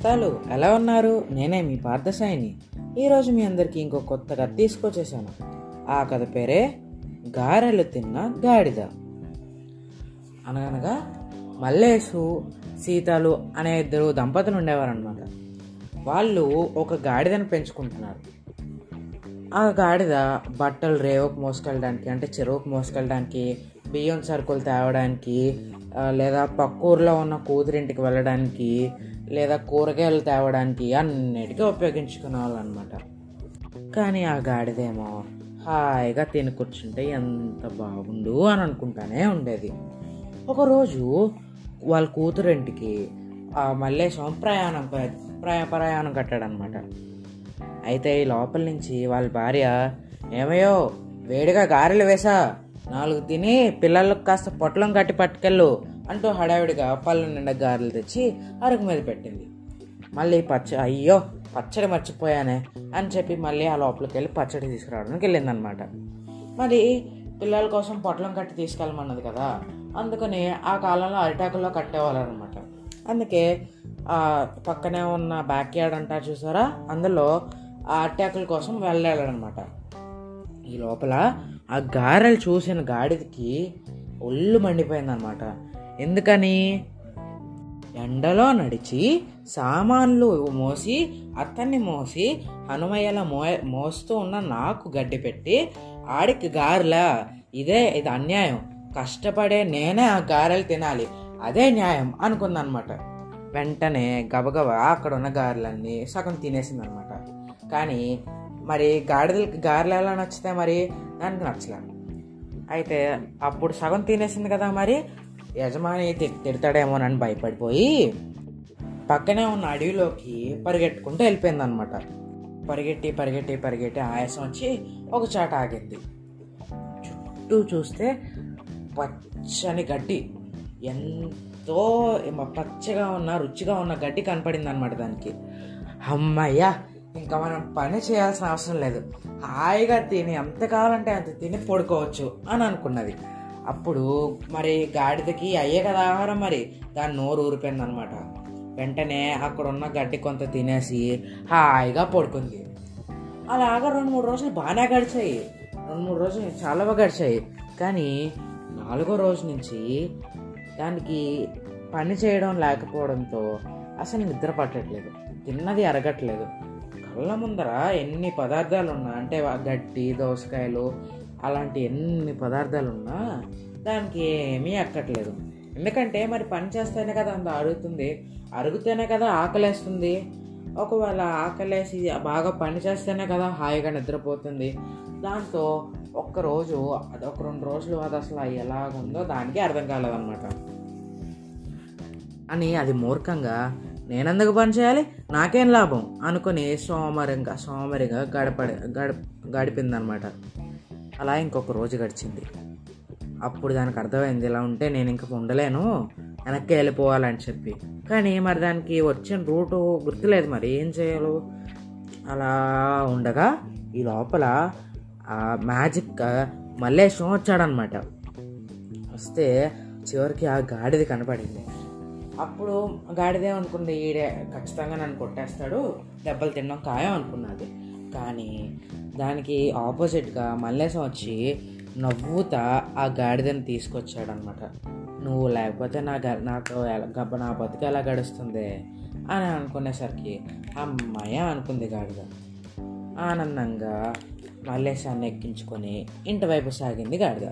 నమస్తాలు ఎలా ఉన్నారు? నేనే మీ పార్థసాయిని. ఈరోజు మీ అందరికీ ఇంకో కొత్త కథ తీసుకొచ్చేసాను ఆ కథ పేరే గారెలు తిన్న గాడిద. అనగనగా మల్లేసు సీతాలు అనే ఇద్దరు దంపతులు ఉండేవారనమాట వాళ్ళు ఒక గాడిదను పెంచుకుంటున్నారు. ఆ గాడిద బట్టలు రేవుకు మోసుకెళ్ళడానికి అంటే చెరువుకు మోసుకెళ్ళడానికి బియ్యం సరుకులు తేవడానికి లేదా పక్క ఊర్లో ఉన్న కూతురింటికి వెళ్ళడానికి లేదా కూరగాయలు తేవడానికి అన్నిటికీ ఉపయోగించుకునే వాళ్ళనమాట కానీ ఆ గాడిదేమో హాయిగా తిని కూర్చుంటే ఎంత బాగుండు అని అనుకుంటానే ఉండేది. ఒకరోజు వాళ్ళ కూతురింటికి ఆ మల్లేశం ప్రయాణం ప్రయా ప్రయాణం కట్టాడనమాట అయితే ఈ లోపల నుంచి వాళ్ళ భార్య ఏమయ్యో వేడిగా గారెలు వేసా నాలుగు తిని పిల్లలకు కాస్త పొట్లం కట్టి పట్టుకెళ్ళు అంటూ హడావిడిగా పళ్ళు నిండా గారెలు తెచ్చి అరుగు మీద పెట్టింది. మళ్ళీ పచ్చ అయ్యో పచ్చడి మర్చిపోయానే అని చెప్పి మళ్ళీ ఆ లోపలికి వెళ్ళి పచ్చడి తీసుకురావడానికి వెళ్ళిందనమాట. మరి పిల్లల కోసం పొట్లం కట్టి తీసుకెళ్ళమన్నది కదా అందుకని ఆ కాలంలో అరిటాకుల్లో కట్టేవాళ్ళు అనమాట అందుకే ఆ పక్కనే ఉన్న బ్యాక్ యార్డ్ అంటారు చూసారా? అందులో ఆ అరిటాకుల కోసం వెళ్ళాలన్నమాట ఈ లోపల ఆ గారెలు చూసిన గాడిదకి ఒళ్ళు మండిపోయిందనమాట ఎందుకని? ఎండలో నడిచి సామాన్లు మోసి అతన్ని మోసి హనుమయ్యలా మో మోస్తూ ఉన్న నాకు గడ్డి పెట్టి ఆడికి గారెలా. ఇదే ఇది అన్యాయం. కష్టపడే నేనే ఆ గారెలు తినాలి. అదే న్యాయం అనుకుందనమాట వెంటనే గబగబా అక్కడ ఉన్న గారెలన్నీ సగం తినేసింది అనమాట కానీ మరి గాడిదలకి గారెలు ఎలా నచ్చితే మరి? దానికి నచ్చలే అయితే అప్పుడు సగం తినేసింది కదా మరి? యజమాని తిడతాడేమోనని భయపడిపోయి పక్కనే ఉన్న అడవిలోకి పరిగెట్టుకుంటూ వెళ్ళిపోయింది అనమాట పరిగెట్టి పరిగెట్టి పరిగెట్టి ఆయాసం వచ్చి ఒక చాట ఆగింది. చుట్టూ చూస్తే పచ్చని గడ్డి. ఎంతో పచ్చగా ఉన్న రుచిగా ఉన్న గడ్డి కనపడింది అనమాట దానికి. అమ్మయ్యా! ఇంకా మనం పని చేయాల్సిన అవసరం లేదు. హాయిగా తిని ఎంత కావాలంటే అంత తిని పడుకోవచ్చు అని అనుకున్నది. అప్పుడు మరి గాడిదకి అయ్యే కదా ఆహారం మరి? దాని నోరు ఊరిపోయింది అనమాట వెంటనే అక్కడ ఉన్న గడ్డి కొంత తినేసి హాయిగా పడుకుంది. అలాగా రెండు మూడు రోజులు బాగానే గడిచాయి. రెండు మూడు రోజులు చాలా బాగా గడిచాయి. కానీ నాలుగో రోజు నుంచి దానికి పని చేయడం లేకపోవడంతో అసలు నిద్ర పట్టట్లేదు. తిన్నది అరగట్లేదు. కళ్ళ ముందర ఎన్ని పదార్థాలు ఉన్నా అంటే గట్టి గడ్డి దోసకాయలు అలాంటి ఎన్ని పదార్థాలు ఉన్నా దానికి ఏమీ ఎక్కట్లేదు ఎందుకంటే మరి పని చేస్తేనే కదా అంత అరుగుతుంది. అరుగుతేనే కదా ఆకలేస్తుంది. ఒకవేళ ఆకలేసి బాగా పని చేస్తేనే కదా హాయిగా నిద్రపోతుంది. దాంతో ఒక్కరోజు అది ఒక రెండు రోజులు అది అసలు ఎలాగుందో దానికి అర్థం కాలేదన్నమాట. అని అది మూర్ఖంగా నేనెందుకు పని చేయాలి? నాకేం లాభం? అనుకుని సోమరిగా సోమరిగా గడపడి గడ గడిపిందనమాట. అలా ఇంకొక రోజు గడిచింది. అప్పుడు దానికి అర్థమైంది ఇలా ఉంటే నేను ఇంకా ఉండలేను వెనక్కి వెళ్ళిపోవాలని చెప్పి. కానీ మరి దానికి వచ్చిన రూటు గుర్తులేదు మరి ఏం చేయాలో? అలా ఉండగా ఈ లోపల ఆ మ్యాజిక్ మల్లేశం వచ్చాడనమాట. వస్తే చివరికి ఆ గాడిది కనపడింది. అప్పుడు గాడిదే అనుకుంది ఈడే ఖచ్చితంగా నన్ను కొట్టేస్తాడు దెబ్బలు తినడం ఖాయం అనుకున్నది కానీ దానికి ఆపోజిట్గా మల్లేశం వచ్చి నవ్వుతా ఆ గాడిదని తీసుకొచ్చాడనమాట నువ్వు లేకపోతే నా గ నాకు ఎలా- గబ్బ నా బతుకు ఎలా గడుస్తుంది? అని అనుకునేసరికి అమ్మాయ అనుకుంది గాడిద. ఆనందంగా మల్లేశాన్ని ఎక్కించుకొని ఇంటి వైపు సాగింది గాడిద.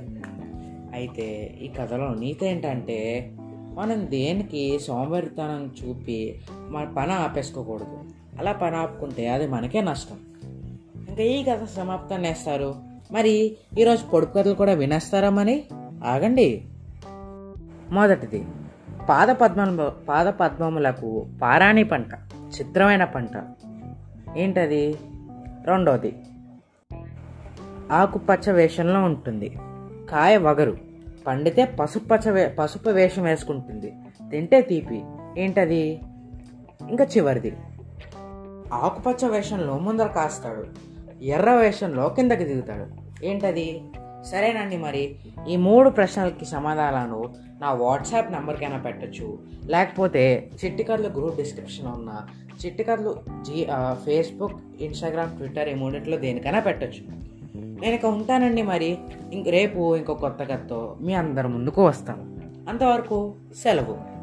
అయితే ఈ కథలో నీతి ఏంటంటే మనం దేనికి సోమరితనం చూపి మన పని ఆపేసుకోకూడదు. అలా పని ఆపుకుంటే అది మనకే నష్టం. ఇంకా ఈ కథ సమాప్తం నేస్తారు మరి ఈరోజు పొడుపు కథలు కూడా వినేస్తారా మరి? ఆగండి. మొదటిది. పాద పద్మము పాద పద్మములకు పారాణి పంట చిత్రమైన పంట. ఏంటది? రెండోది. ఆకుపచ్చ వేషంలో ఉంటుంది. కాయ వగరు. పండితే పసుపచ్చ వే పసుపు వేషం వేసుకుంటుంది. తింటే తీపి. ఏంటది? ఇంకా చివరిది. ఆకుపచ్చ వేషంలో ముందర కాస్తాడు. ఎర్ర వేషంలో కిందకి దిగుతాడు. ఏంటది? సరేనండి మరి. ఈ మూడు ప్రశ్నలకి సమాధానాలను నా వాట్సాప్ నెంబర్కైనా పెట్టచ్చు. లేకపోతే చిట్టికర్లు గ్రూప్ డిస్క్రిప్షన్ ఉన్న చిట్టికర్లు జీ ఫేస్బుక్ ఇన్స్టాగ్రామ్ ట్విట్టర్ ఈ మూడిట్లో దేనికైనా పెట్టచ్చు. నేను ఇక ఉంటానండి మరి. ఇంక రేపు ఇంకో కొత్త కథతో మీ అందరి ముందుకు వస్తాను. అంతవరకు సెలవు.